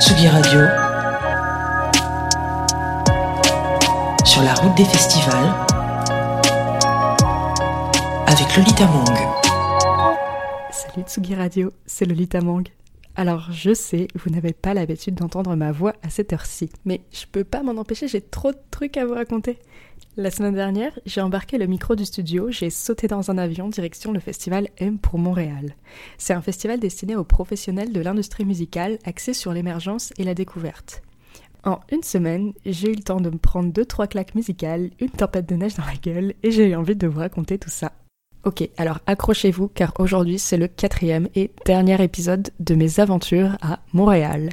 Tsugi Radio. Sur la route des festivals. Avec Lolita Mang. Salut Tsugi Radio, c'est Lolita Mang. Alors je sais, vous n'avez pas l'habitude d'entendre ma voix à cette heure-ci, mais je peux pas m'en empêcher, j'ai trop de trucs à vous raconter. La semaine dernière, j'ai embarqué le micro du studio, j'ai sauté dans un avion direction le festival M pour Montréal. C'est un festival destiné aux professionnels de l'industrie musicale axé sur l'émergence et la découverte. En une semaine, j'ai eu le temps de me prendre deux trois claques musicales, une tempête de neige dans la gueule et j'ai eu envie de vous raconter tout ça. Ok, alors accrochez-vous car aujourd'hui c'est le quatrième et dernier épisode de mes aventures à Montréal.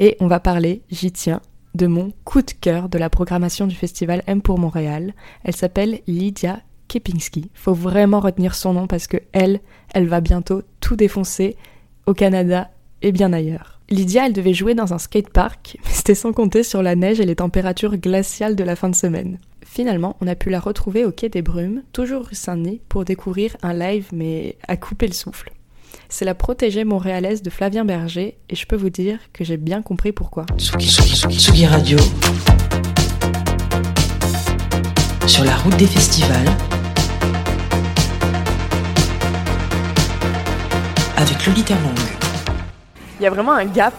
Et on va parler, j'y tiens, de mon coup de cœur de la programmation du festival M pour Montréal. Elle s'appelle Lydia Kepinski. Faut vraiment retenir son nom parce que elle, elle va bientôt tout défoncer au Canada et bien ailleurs. Lydia, elle devait jouer dans un skatepark, mais c'était sans compter sur la neige et les températures glaciales de la fin de semaine. Finalement, on a pu la retrouver au Quai des Brumes, toujours rue Saint-Denis, pour découvrir un live mais à couper le souffle. C'est la protégée montréalaise de Flavien Berger et je peux vous dire que j'ai bien compris pourquoi. Tsugi, Tsugi, Tsugi, Tsugi Radio. Sur la route des festivals. Avec Lolita Mang. Il y a vraiment un gap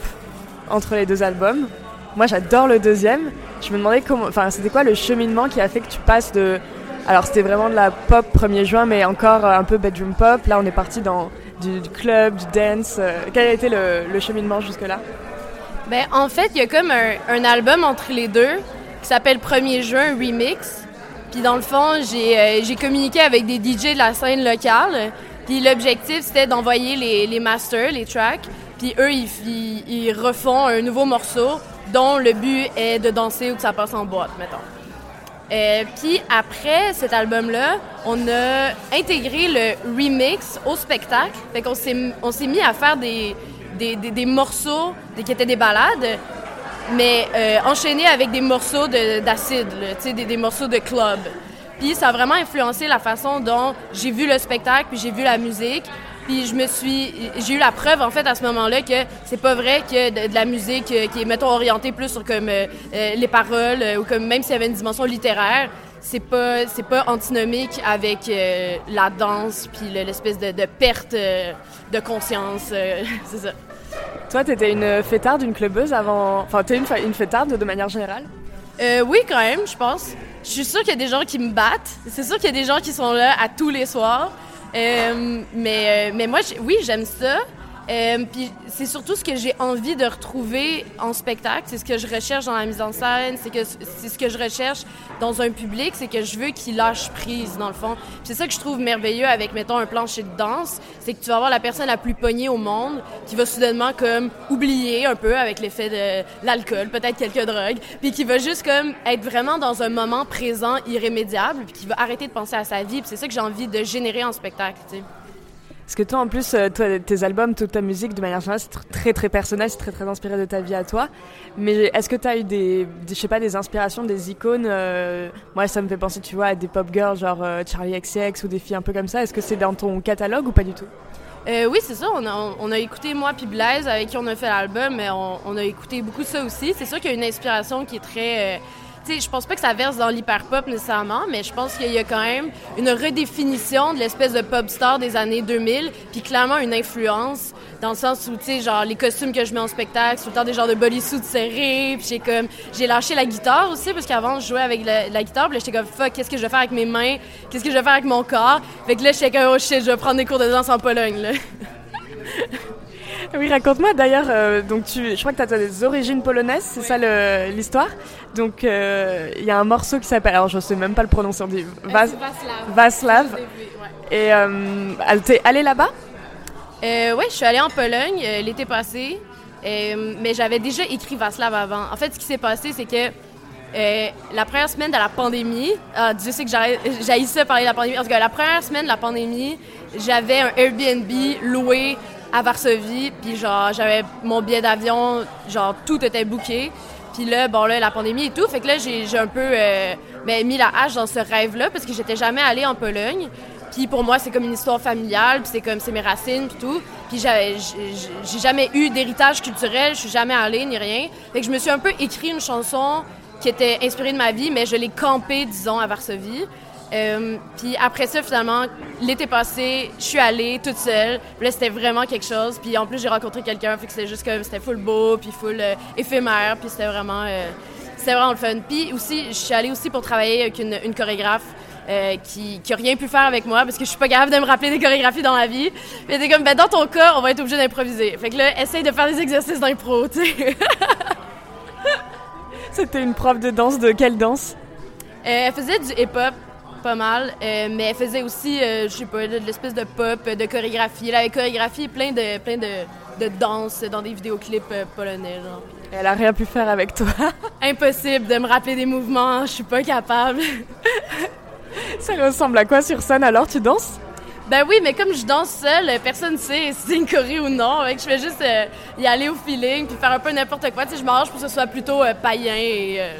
entre les deux albums. Moi j'adore le deuxième. Je me demandais comment, enfin c'était quoi le cheminement qui a fait que tu passes de, alors c'était vraiment de la pop 1er juin, mais encore un peu bedroom pop. Là on est parti dans du, club, du dance. Euh, Quel a été le, cheminement jusque là Ben, en fait, il y a comme un, album entre les deux qui s'appelle 1er juin Remix. Puis dans le fond, j'ai euh, communiqué avec des DJ de la scène locale. Puis l'objectif, c'était d'envoyer les, masters, les tracks. Puis eux, ils refont un nouveau morceau dont le but est de danser ou que ça passe en boîte, mettons. Euh, puis après cet album-là, on a intégré le remix au spectacle. Fait qu'on s'est, mis à faire des, des, des, des morceaux qui étaient des ballades, mais euh, enchaînés avec des morceaux de, d'acide, sais, des, des morceaux de club. Puis ça a vraiment influencé la façon dont j'ai vu le spectacle, puis j'ai vu la musique. Puis je me suis, j'ai eu la preuve en fait à ce moment-là que c'est pas vrai que de, de la musique euh, qui est mettons orientée plus sur comme euh, euh, les paroles ou comme même s'il y avait une dimension littéraire, c'est pas c'est pas antinomique avec euh, la danse puis le- l'espèce de, de perte euh, de conscience, euh, c'est ça. Toi t'étais une fêtarde, une clubeuse avant. Enfin t'es une, une fêtarde de manière générale? Oui, quand même, je pense. Je suis sûre qu'il y a des gens qui me battent. C'est sûr qu'il y a des gens qui sont là à tous les soirs. Euh, mais, euh, mais moi, oui, j'aime ça. Euh, Puis c'est surtout ce que j'ai envie de retrouver en spectacle. C'est ce que je recherche dans la mise en scène. C'est que c'est ce que je recherche dans un public. C'est que je veux qu'il lâche prise, dans le fond. C'est ça que je trouve merveilleux avec, mettons, un plancher de danse. C'est que tu vas avoir la personne la plus pognée au monde qui va soudainement comme oublier un peu avec l'effet de l'alcool, peut-être quelques drogues, puis qui va juste comme être vraiment dans un moment présent irrémédiable, puis qui va arrêter de penser à sa vie. C'est ça que j'ai envie de générer en spectacle, tu sais. Parce que toi, en plus, euh, toi, tes albums, toute ta musique, de manière générale, c'est tr- très très personnel, c'est très très inspiré de ta vie à toi. Mais est-ce que tu as eu des, je sais pas, des inspirations, des icônes euh, Moi, ça me fait penser, tu vois, à des pop girls genre euh, Charlie XCX ou des filles un peu comme ça. Est-ce que c'est dans ton catalogue ou pas du tout? Oui, c'est ça. On a, on a écouté moi puis Blaise avec qui on a fait l'album, mais on, on a écouté beaucoup ça aussi. C'est sûr qu'il y a une inspiration qui est très. Je pense pas que ça verse dans l'hyperpop nécessairement, mais je pense qu'il y a quand même une redéfinition de l'espèce de pop star des années 2000, puis clairement une influence dans le sens où, genre les costumes que je mets en spectacle, c'est le temps des genres de bodysuits serrés, puis j'ai comme, j'ai lâché la guitare aussi, parce qu'avant je jouais avec la, guitare, puis j'étais comme, fuck, qu'est-ce que je vais faire avec mes mains, qu'est-ce que je vais faire avec mon corps, fait que là j'étais comme, oh shit, je vais prendre des cours de danse en Pologne, là. Oui, raconte-moi. D'ailleurs, euh, donc tu, je crois que tu as des origines polonaises, c'est ça l'histoire? Donc euh, il y a un morceau qui s'appelle, alors je sais même pas le prononcer, on dit Vas- Vaslav. Et euh, t'es allée là-bas? Euh, Oui, je suis allée en Pologne euh, l'été passé, euh, mais j'avais déjà écrit Vaslav avant. En fait, ce qui s'est passé, c'est que la première semaine de la pandémie, ah, Dieu sait que j'haïssais parler de la pandémie, en tout cas, la première semaine de la pandémie, j'avais un Airbnb loué à Varsovie, puis genre, j'avais mon billet d'avion, genre, tout était booké. Puis là, bon, là, la pandémie et tout, fait que là, j'ai un peu ben, mis la hache dans ce rêve-là, parce que j'étais jamais allée en Pologne. Puis pour moi, c'est comme une histoire familiale, puis c'est comme c'est mes racines, puis tout. Puis j'ai jamais eu d'héritage culturel, je suis jamais allée ni rien. Fait que je me suis un peu écrit une chanson qui était inspirée de ma vie, mais je l'ai campée, disons, à Varsovie. Euh, puis après ça, finalement, l'été passé, je suis allée toute seule. Puis là, c'était vraiment quelque chose. Puis en plus, j'ai rencontré quelqu'un, fait que c'était juste comme, c'était full beau, puis full euh, éphémère, puis c'était vraiment, euh, c'était vraiment le fun. Puis aussi, je suis allée aussi pour travailler avec une, une chorégraphe qui, qui a rien pu faire avec moi parce que je suis pas capable de me rappeler des chorégraphies dans la vie. Mais c'est comme, ben, dans ton cas, on va être obligé d'improviser. Fait que là, essaye de faire des exercices d'impro, tu sais. C'était une prof de danse de quelle danse? Elle faisait du hip-hop, pas mal, euh, mais elle faisait aussi, je sais pas, de, l'espèce de pop, de chorégraphie. Elle avait chorégraphié plein de, plein de, de danses dans des vidéoclips polonais, genre. Elle a rien pu faire avec toi. Impossible de me rappeler des mouvements, je suis pas capable. Ça ressemble à quoi sur scène alors Tu danses? Ben oui, mais comme je danse seule, personne ne sait si c'est une choré ou non. je fais juste euh, y aller au feeling puis faire un peu n'importe quoi. Tu sais, je m'arrange pour que ce soit plutôt euh, païen et euh,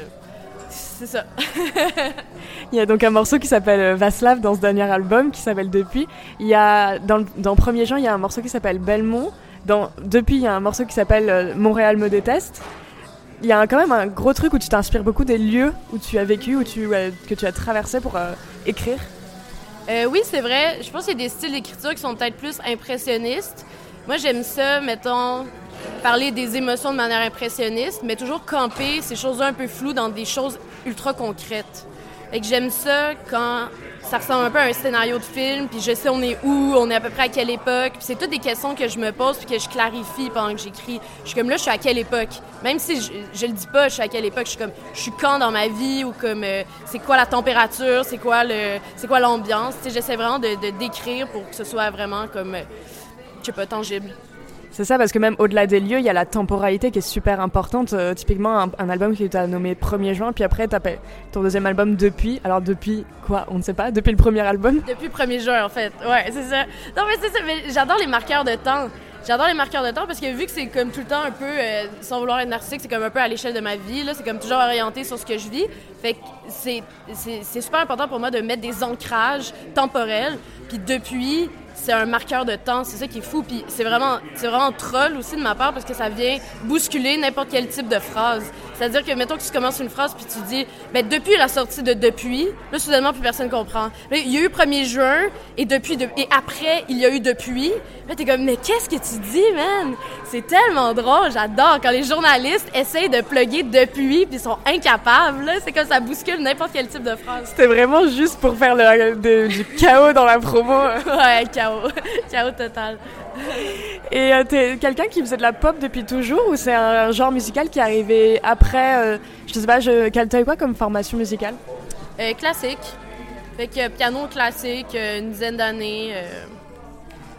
c'est ça. il y a donc un morceau qui s'appelle Vaslav dans ce dernier album qui s'appelle Depuis. Il y a dans, dans Premier Jean, il y a un morceau qui s'appelle Belmont. Dans Depuis, il y a un morceau qui s'appelle Montréal me déteste il y a quand même un gros truc où tu t'inspires beaucoup des lieux où tu as vécu, où tu, que tu as traversé pour euh, écrire. Euh, oui, c'est vrai. Je pense qu'il y a des styles d'écriture qui sont peut-être plus impressionnistes. Moi, j'aime ça, mettons, parler des émotions de manière impressionniste, mais toujours camper ces choses un peu floues dans des choses ultra concrètes. Et que j'aime ça quand ça ressemble un peu à un scénario de film, puis je sais on est où, on est à peu près à quelle époque. C'est toutes des questions que je me pose puis que je clarifie pendant que j'écris. Je suis comme là, je suis à quelle époque? Même si je, je le dis pas, je suis à quelle époque. Je suis comme, je suis quand dans ma vie ou comme, euh, c'est quoi la température, c'est quoi le, c'est quoi l'ambiance? J'essaie vraiment de, de, décrire pour que ce soit vraiment comme, euh, je sais pas, tangible. C'est ça, parce que même au-delà des lieux, il y a la temporalité qui est super importante. Euh, typiquement, un, album qui t'a nommé 1er juin, puis après, t'as ton deuxième album depuis. Alors, depuis quoi? On ne sait pas. Depuis le premier album? Depuis le 1er juin, en fait. Ouais, c'est ça. Non, mais c'est ça. Mais j'adore les marqueurs de temps. J'adore les marqueurs de temps parce que vu que c'est comme tout le temps un peu, euh, sans vouloir être narcissique, c'est comme un peu à l'échelle de ma vie, c'est comme toujours orienté sur ce que je vis. Fait que c'est super important pour moi de mettre des ancrages temporels. Puis depuis, c'est un marqueur de temps, c'est ça qui est fou. Puis c'est vraiment, c'est vraiment troll aussi de ma part parce que ça vient bousculer n'importe quel type de phrase. C'est-à-dire que, mettons que tu commences une phrase puis tu dis, ben depuis la sortie de depuis, là, soudainement, plus personne comprend. Là, il y a eu 1er juin et depuis, et après, il y a eu depuis. Là, t'es comme, mais qu'est-ce que tu dis, man? C'est tellement drôle, j'adore quand les journalistes essayent de plugger depuis puis ils sont incapables. Là, c'est comme ça bouscule n'importe quel type de phrase. C'était vraiment juste pour faire le, du chaos dans la promo. ouais, chaos. Chaos total. Et euh, t'es quelqu'un qui faisait de la pop depuis toujours ou c'est un, genre musical qui est arrivé après euh, Je sais pas, je, t'as quoi comme formation musicale? Euh, Classique. Fait que piano classique, une dizaine d'années.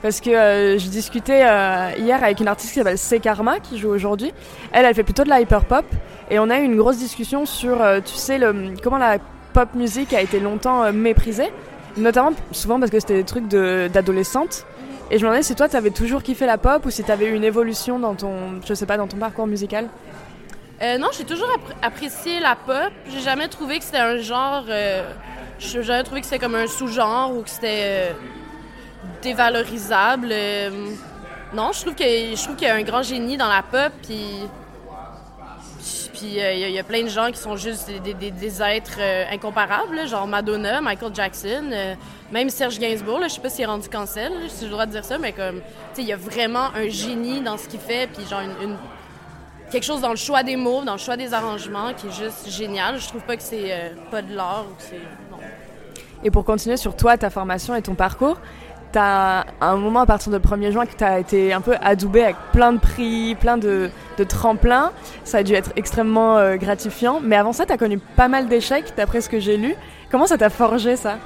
Parce que je discutais hier avec une artiste qui s'appelle C Karma qui joue aujourd'hui. Elle, elle fait plutôt de la hyper pop et on a eu une grosse discussion sur, tu sais, le, comment la pop musique a été longtemps méprisée, notamment souvent parce que c'était des trucs d'adolescentes. Et je me demandais si toi, tu avais toujours kiffé la pop ou si tu avais eu une évolution dans ton, je sais pas, dans ton parcours musical. Euh, non, j'ai toujours apprécié la pop. J'ai jamais trouvé que c'était un genre. Euh, j'ai jamais trouvé que c'était comme un sous-genre ou que c'était euh, dévalorisable. Euh, non, je trouve que je trouve qu'il y a un grand génie dans la pop. Puis puis il euh, y, a plein de gens qui sont juste des, êtres euh, incomparables, genre Madonna, Michael Jackson, euh, même Serge Gainsbourg. je sais pas s'il est rendu cancel, si j'ai le droit de dire ça, mais comme, tu sais, il y a vraiment un génie dans ce qu'il fait, puis genre une, quelque chose dans le choix des mots, dans le choix des arrangements qui est juste génial. Je trouve pas que c'est pas de l'art ou que c'est. Et pour continuer sur toi, ta formation et ton parcours, t'as un moment à partir de 1er juin que tu as été un peu adoubé avec plein de prix, plein de, tremplins. Ça a dû être extrêmement euh, gratifiant. Mais avant ça, tu as connu pas mal d'échecs, d'après ce que j'ai lu. Comment ça t'a forgé ça?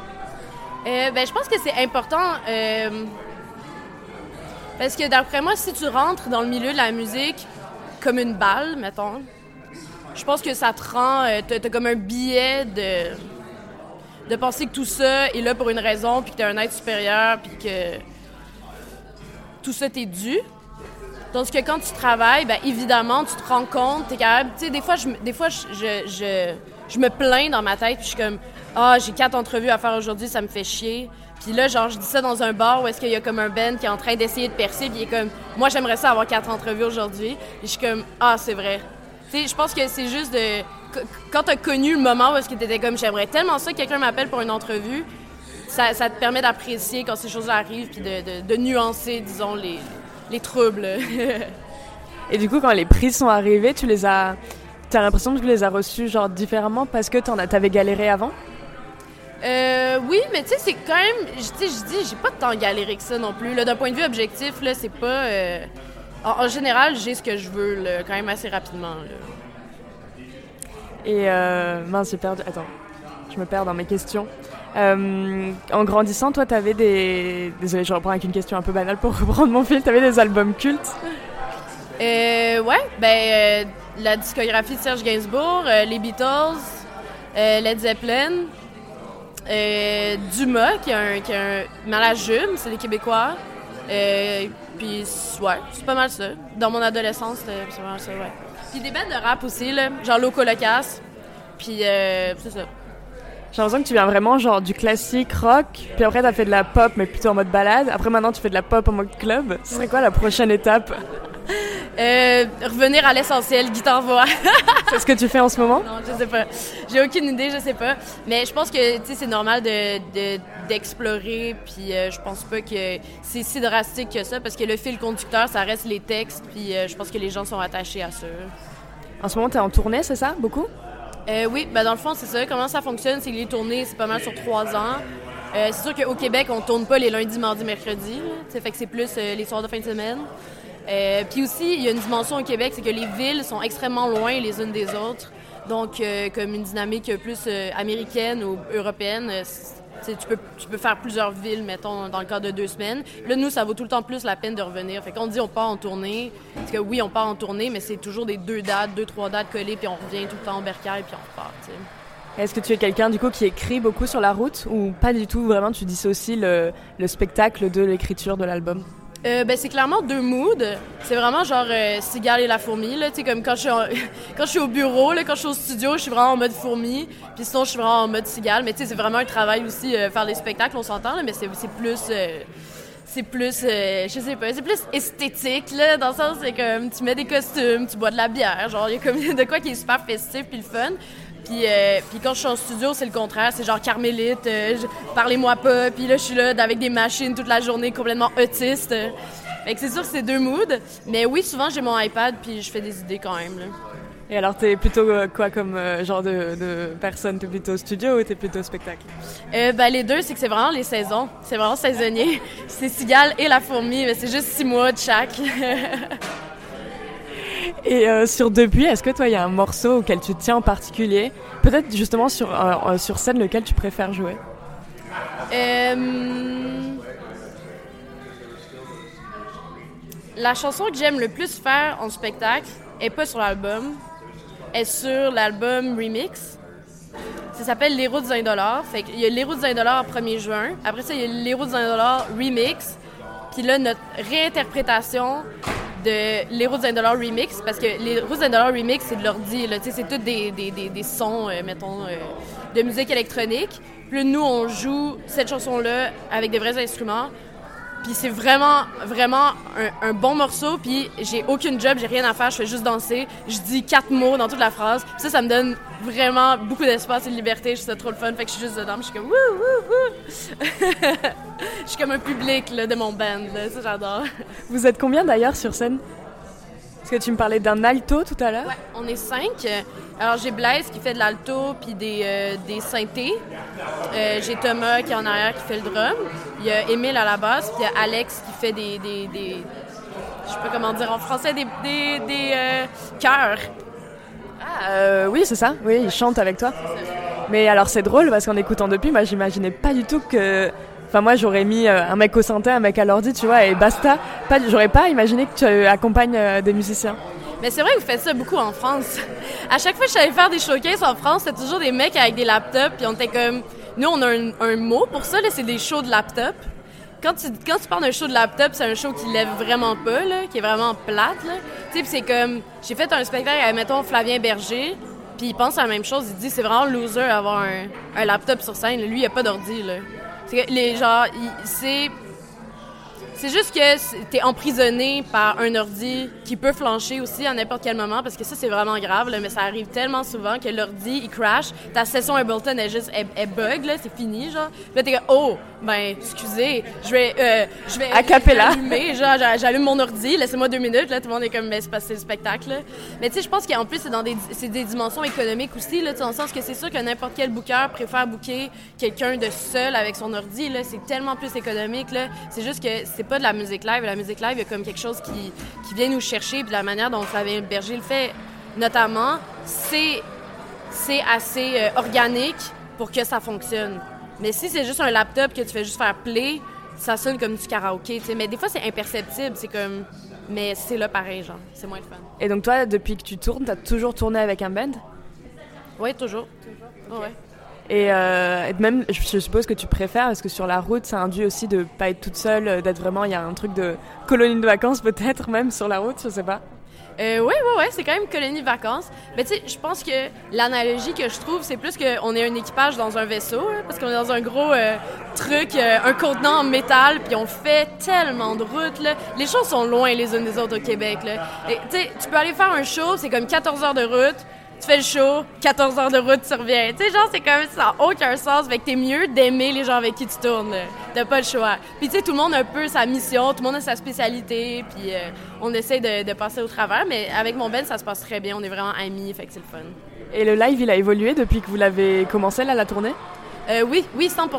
Euh, ben, je pense que c'est important euh, parce que d'après moi, si tu rentres dans le milieu de la musique comme une balle, mettons, je pense que ça te rend. T'as, t'as comme un billet de, de penser que tout ça est là pour une raison, puis que t'es un être supérieur, puis que tout ça t'est dû. Tandis que quand tu travailles, ben évidemment, tu te rends compte, t'es capable. Tu sais, des fois, je, des fois je, je, je, me plains dans ma tête, puis je suis comme, ah, j'ai quatre entrevues à faire aujourd'hui, ça me fait chier. Puis là, genre, je dis ça dans un bar où est-ce qu'il y a comme un band qui est en train d'essayer de percer, puis il est comme, moi, j'aimerais ça avoir quatre entrevues aujourd'hui. Et je suis comme, ah, c'est vrai. Tu sais, je pense que c'est juste de. Qu- Quand t'as connu le moment où est-ce que t'étais comme, j'aimerais tellement ça que quelqu'un m'appelle pour une entrevue, ça, ça te permet d'apprécier quand ces choses arrivent, puis de, de, de nuancer, disons, les, les troubles. Et du coup, quand les prix sont arrivés, tu les as. T'as l'impression que tu les as reçus genre différemment parce que t'en as- t'avais galéré avant? Euh, oui, mais tu sais, c'est quand même. Tu sais, je dis, j'ai pas tant galéré que ça non plus. là. D'un point de vue objectif, là, c'est pas. euh, en, en général, j'ai ce que je veux, là, quand même assez rapidement. là. Et euh, mince, j'ai perdu. Attends, je me perds dans mes questions. Euh, en grandissant, toi, t'avais des. Désolée, je reprends avec une question un peu banale pour reprendre mon fil. T'avais des albums cultes? Euh, ouais, ben, euh, la discographie de Serge Gainsbourg, les Beatles, Led Zeppelin, Dumas, qui est un, un c'est les Québécois. Puis, ouais, c'est pas mal ça. Dans mon adolescence, c'était pas mal ça, ouais. Puis des bandes de rap aussi, là, genre Loco Locas. Puis, euh, c'est ça. J'ai l'impression que tu viens vraiment genre du classique rock, puis après t'as fait de la pop mais plutôt en mode balade. Après maintenant tu fais de la pop en mode club. Ce serait quoi la prochaine étape? Euh, revenir à l'essentiel, guitare-voix. C'est ce que tu fais en ce moment? Non, je sais pas. J'ai aucune idée, je sais pas. Mais je pense que tu c'est normal de, de- d'explorer. Puis euh, je pense pas que c'est si drastique que ça, parce que le fil conducteur, ça reste les textes. Puis euh, je pense que les gens sont attachés à ça. En ce moment t'es en tournée, c'est ça? Beaucoup? Oui, ben dans le fond, c'est ça. Comment ça fonctionne, c'est que les tournées, c'est pas mal sur trois ans. C'est sûr qu'au Québec, on tourne pas les lundis, mardis, mercredis. fait que c'est plus les soirs de fin de semaine. Euh, Puis aussi, il y a une dimension au Québec, c'est que les villes sont extrêmement loin les unes des autres. Donc, euh, comme une dynamique plus euh, américaine ou européenne, tu peux, faire plusieurs villes, mettons, dans le cadre de deux semaines. Là, nous, ça vaut tout le temps plus la peine de revenir. Fait qu'on dit on part en tournée. Parce que oui, on part en tournée, mais c'est toujours des deux dates, deux, trois dates collées, puis on revient tout le temps en bercail, puis on repart. Est-ce que tu es quelqu'un du coup qui écrit beaucoup sur la route ou pas du tout? Vraiment tu dissocies le spectacle de l'écriture de l'album? Euh, ben, c'est clairement deux moods. C'est vraiment genre euh, cigale et la fourmi. Là, comme quand je, suis quand je suis au bureau, là, quand je suis au studio, je suis vraiment en mode fourmi. Puis sinon, je suis vraiment en mode cigale. Mais c'est vraiment un travail aussi, euh, faire des spectacles, on s'entend, mais c'est plus... c'est plus, je sais pas, c'est plus esthétique, là, dans le sens, c'est comme, tu mets des costumes, tu bois de la bière, genre, il y a comme de quoi qui est super festif puis le fun. Puis, euh, puis quand je suis en studio, c'est le contraire, c'est genre carmélite, euh, parlez-moi pas, puis là, je suis là avec des machines toute la journée, complètement autiste. Fait que c'est sûr que c'est deux moods, mais oui, souvent, j'ai mon iPad, puis je fais des idées quand même, là. Et alors t'es plutôt euh, quoi comme euh, genre de, de personne? T'es plutôt studio ou t'es plutôt spectacle? Euh, ben, les deux, c'est que c'est vraiment les saisons. C'est vraiment saisonnier. C'est Cigale et la fourmi, mais c'est juste six mois de chaque. Et euh, sur Depuis, est-ce que toi il y a un morceau auquel tu tiens en particulier? Peut-être justement sur, euh, euh, sur scène lequel tu préfères jouer? La chanson que j'aime le plus faire en spectacle est pas sur l'album, est sur l'album Remix. Ça s'appelle Les routes d'un dollar. Qu'il y a Les routes d'un dollar 1er juin. Après ça, il y a Les routes d'un dollar Remix. Puis là, notre réinterprétation de Les routes d'un Remix, parce que Les routes d'un Remix, c'est de l'ordi. C'est tous des, des, des, des sons, euh, mettons, euh, de musique électronique. Puis nous, on joue cette chanson-là avec des vrais instruments. Puis c'est vraiment, vraiment un, un bon morceau. Puis j'ai aucune job, j'ai rien à faire, je fais juste danser. Je dis quatre mots dans toute la phrase. Puis ça, ça me donne vraiment beaucoup d'espace et de liberté. Je trouve ça trop le fun. Fait que je suis juste dedans. puis Je suis comme wouh, wouh, wouh. Je suis comme un public là, de mon band. Là. Ça, j'adore. Vous êtes combien d'ailleurs sur scène? Parce que tu me parlais d'un alto tout à l'heure. Ouais, on est cinq. Alors, j'ai Blaise qui fait de l'alto puis des, euh, des synthés. Euh, j'ai Thomas qui est en arrière qui fait le drum. Il y a Émile à la basse, puis il y a Alex qui fait des. des, des- je sais pas comment dire en français, des, des, des euh, chœurs. Ah, euh, oui, c'est ça. Oui, il chante avec toi. Mais alors c'est drôle parce qu'en écoutant depuis, moi j'imaginais pas du tout que. Enfin moi j'aurais mis un mec au synthé, un mec à l'ordi, tu vois, et basta. J'aurais pas imaginé que tu accompagnes des musiciens. Mais c'est vrai que vous faites ça beaucoup en France. à chaque fois que je savais faire des showcases en France, c'était toujours des mecs avec des laptops, puis on était comme... Nous, on a un, mot pour ça, c'est des shows de laptop. Quand tu, quand tu parles d'un show de laptop, c'est un show qui lève vraiment pas, là, qui est vraiment plate. Tu sais, c'est comme... J'ai fait un spectacle avec, mettons, Flavien Berger, puis il pense à la même chose. Il dit c'est vraiment loser avoir un, laptop sur scène. Lui, il a pas d'ordi. C'est que les gens, c'est c'est juste que t'es emprisonné par un ordi qui peut flancher aussi à n'importe quel moment parce que ça, c'est vraiment grave, mais ça arrive tellement souvent que l'ordi, il crash, ta session Ableton, elle juste, elle, bug, c'est fini, genre. Là, t'es comme, oh, ben, excusez, je vais, euh, je vais. Allumer, genre, j'allume mon ordi, laissez-moi deux minutes, là, tout le monde est comme, mais c'est passé le spectacle, Mais tu sais, je pense qu'en plus, c'est dans des, des dimensions économiques aussi, là, dans le sens que c'est sûr que n'importe quel booker préfère booker quelqu'un de seul avec son ordi, là, c'est tellement plus économique, là. C'est juste que c'est pas de la musique live. La musique live, il y a comme quelque chose qui, qui vient nous chercher. Puis la manière dont Flavien Berger le fait, notamment, c'est, c'est assez euh, organique pour que ça fonctionne. Mais si c'est juste un laptop que tu fais juste faire play, ça sonne comme du karaoké. Mais des fois, c'est imperceptible. C'est comme. Mais c'est là pareil, genre. C'est moins le fun. Et donc, toi, depuis que tu tournes, tu as toujours tourné avec un band? Oui, toujours. toujours. ouais. Euh, et, même, je suppose que tu préfères, parce que sur la route, ça induit aussi de pas être toute seule, euh, d'être vraiment, il y a un truc de colonie de vacances peut-être même sur la route, je sais pas. Euh, oui, oui, oui, c'est quand même colonie de vacances. Mais tu sais, je pense que l'analogie que je trouve, c'est plus qu'on est un équipage dans un vaisseau, parce qu'on est dans un gros truc, un contenant en métal, puis on fait tellement de routes. Là. Les choses sont loin les unes des autres au Québec. Là. Et, tu peux aller faire un show, c'est comme 14 heures de route tu fais le show, 14 heures de route, tu reviens. Tu sais, genre, c'est comme ça n'a aucun sens. Fait que t'es mieux d'aimer les gens avec qui tu tournes. T'as pas le choix. Puis, tu sais, tout le monde a un peu sa mission, tout le monde a sa spécialité, puis euh, on essaie de, passer au travers. Mais avec mon Ben, ça se passe très bien. On est vraiment amis, fait que c'est le fun. Et le live, il a évolué depuis que vous l'avez commencé, là, la tournée? Euh, oui, oui, 100%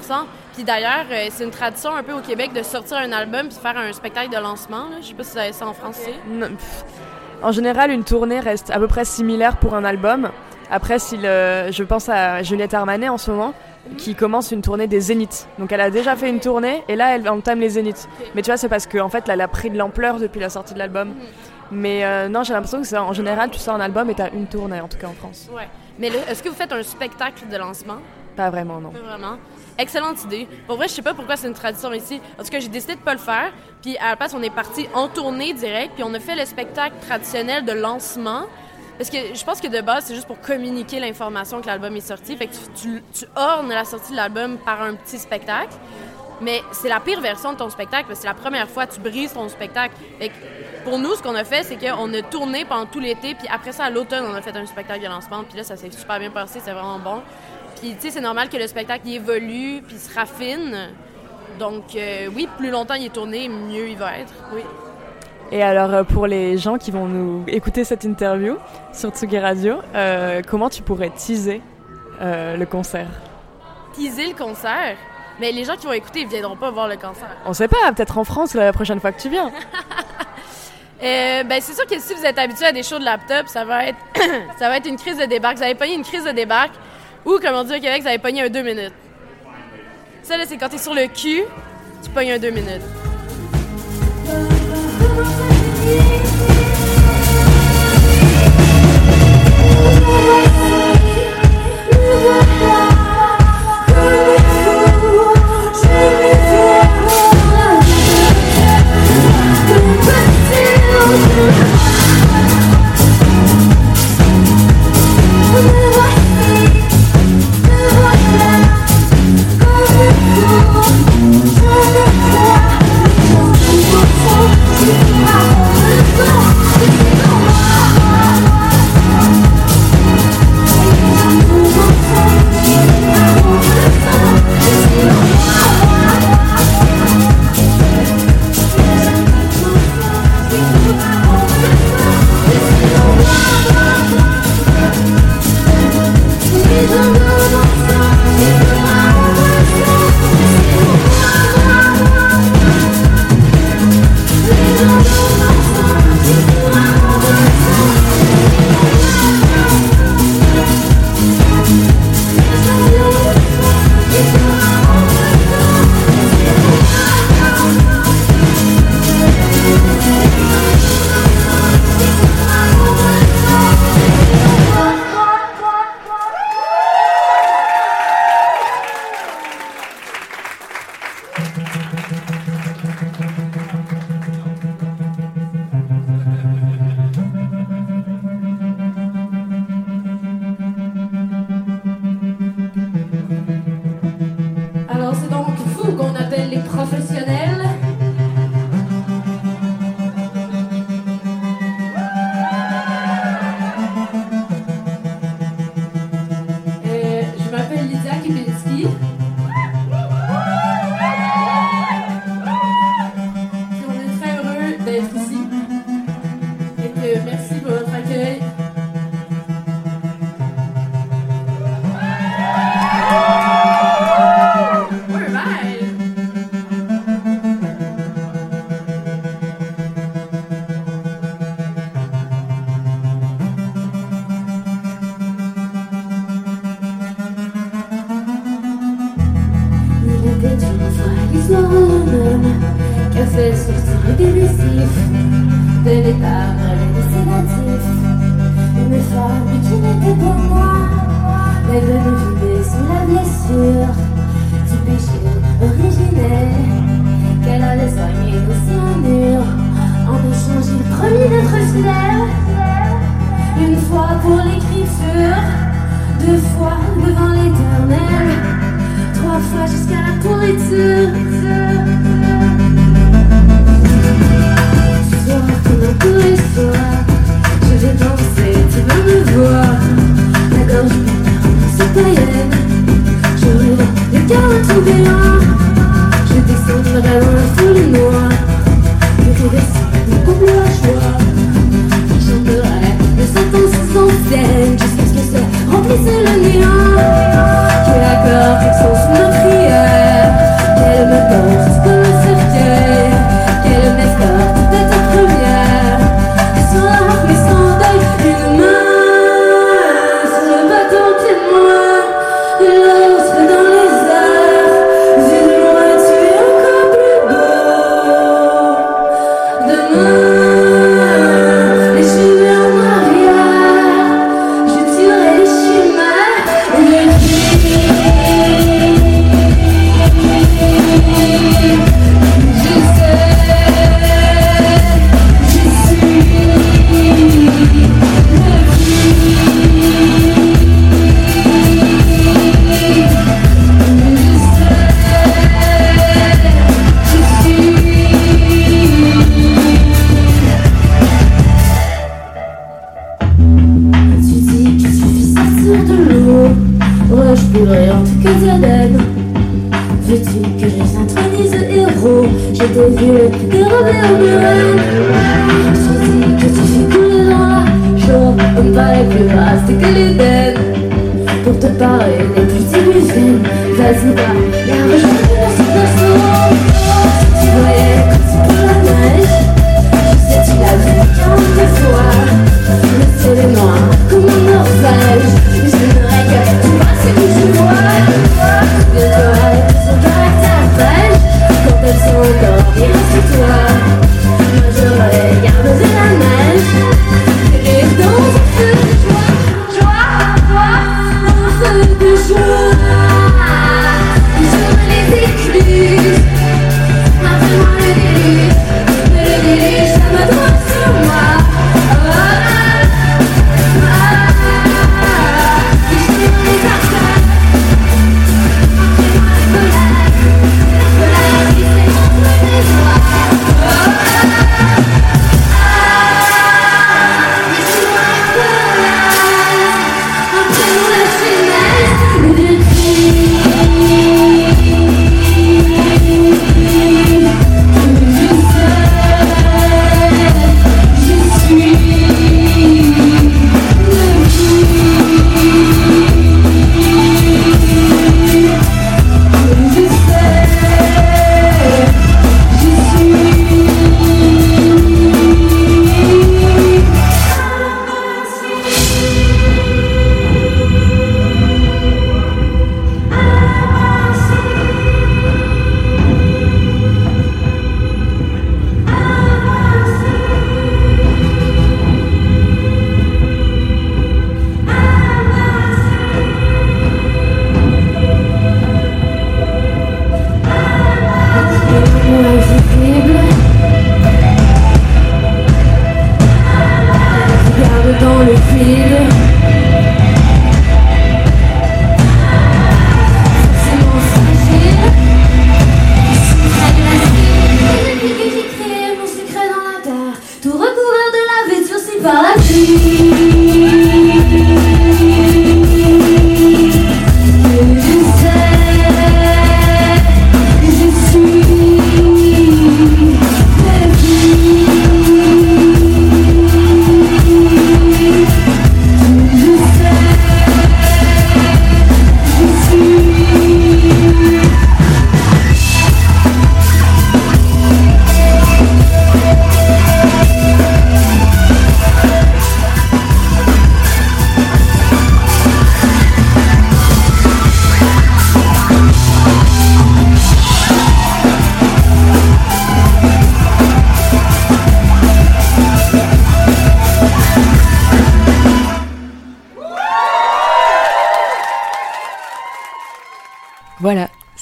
Puis d'ailleurs, euh, c'est une tradition un peu au Québec de sortir un album puis faire un spectacle de lancement. Je sais pas si avez ça en France Non, en général, une tournée reste à peu près similaire pour un album. Après, si je pense à Juliette Armanet en ce moment, qui commence une tournée des Zéniths. Donc elle a déjà fait une tournée et là elle entame les Zéniths. Mais tu vois, c'est parce qu'en en fait, elle a pris de l'ampleur depuis la sortie de l'album. Mais euh, non, j'ai l'impression que c'est en général, tu sors un album et tu as une tournée, en tout cas en France. Ouais. Mais est-ce que vous faites un spectacle de lancement? Pas vraiment, non. Pas vraiment. Excellente idée. Pour vrai, je sais pas pourquoi c'est une tradition ici. En tout cas, j'ai décidé de pas le faire. Puis à la place, on est parti en tournée direct, puis on a fait le spectacle traditionnel de lancement. Parce que je pense que de base, c'est juste pour communiquer l'information que l'album est sorti. Fait que tu, tu, ornes la sortie de l'album par un petit spectacle. Mais c'est la pire version de ton spectacle parce que c'est la première fois que tu brises ton spectacle. Fait que pour nous, ce qu'on a fait, c'est qu'on a tourné pendant tout l'été, puis après ça, à l'automne, on a fait un spectacle de lancement, puis là, ça s'est super bien passé, c'est vraiment bon. Puis, tu sais, c'est normal que le spectacle évolue puis se raffine. Donc, euh, oui, plus longtemps il est tourné, mieux il va être. Oui. Et alors, euh, pour les gens qui vont nous écouter cette interview sur Tsugi Radio, euh, comment tu pourrais teaser le concert? Teaser le concert? Mais les gens qui vont écouter, ils viendront pas voir le concert. On sait pas, peut-être en France la prochaine fois que tu viens. ben, c'est sûr que si vous êtes habitué à des shows de laptop, ça va être, ça va être une crise de débarque. Vous avez pas eu une crise de débarque. Ou, comme on dit au Québec, vous avez pogné un 2 minutes. Ça, là, c'est quand t'es sur le cul, tu pognes un 2 minutes. merci. Beaucoup. et les petites illusions. Vas-y, la Tu voyais tu prends la neige, sais, tu l'as vu fois.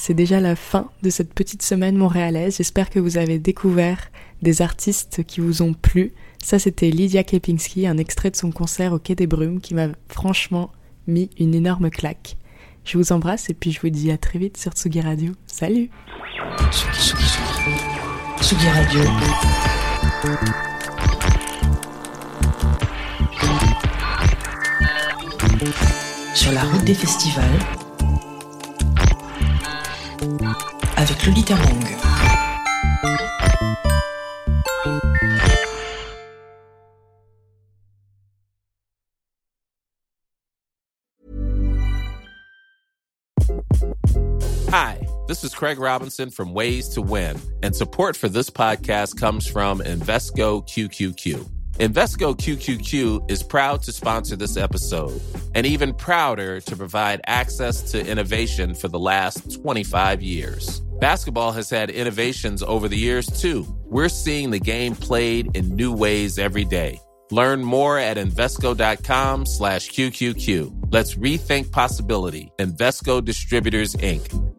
C'est déjà la fin de cette petite semaine montréalaise. J'espère que vous avez découvert des artistes qui vous ont plu. Ça, c'était Lydia Kepinski, un extrait de son concert au Quai des Brumes qui m'a franchement mis une énorme claque. Je vous embrasse et puis je vous dis à très vite sur Tsugi Radio. Salut Tsugi, Radio. Sur la route des festivals. Hi, this is Craig Robinson from Ways to Win, and support for this podcast comes from Invesco QQQ. Invesco QQQ is proud to sponsor this episode and even prouder to provide access to innovation for the last 25 years. Basketball has had innovations over the years too. We're seeing the game played in new ways every day. Learn more at Invesco.com slash QQQ. Let's rethink possibility. Invesco Distributors, Inc.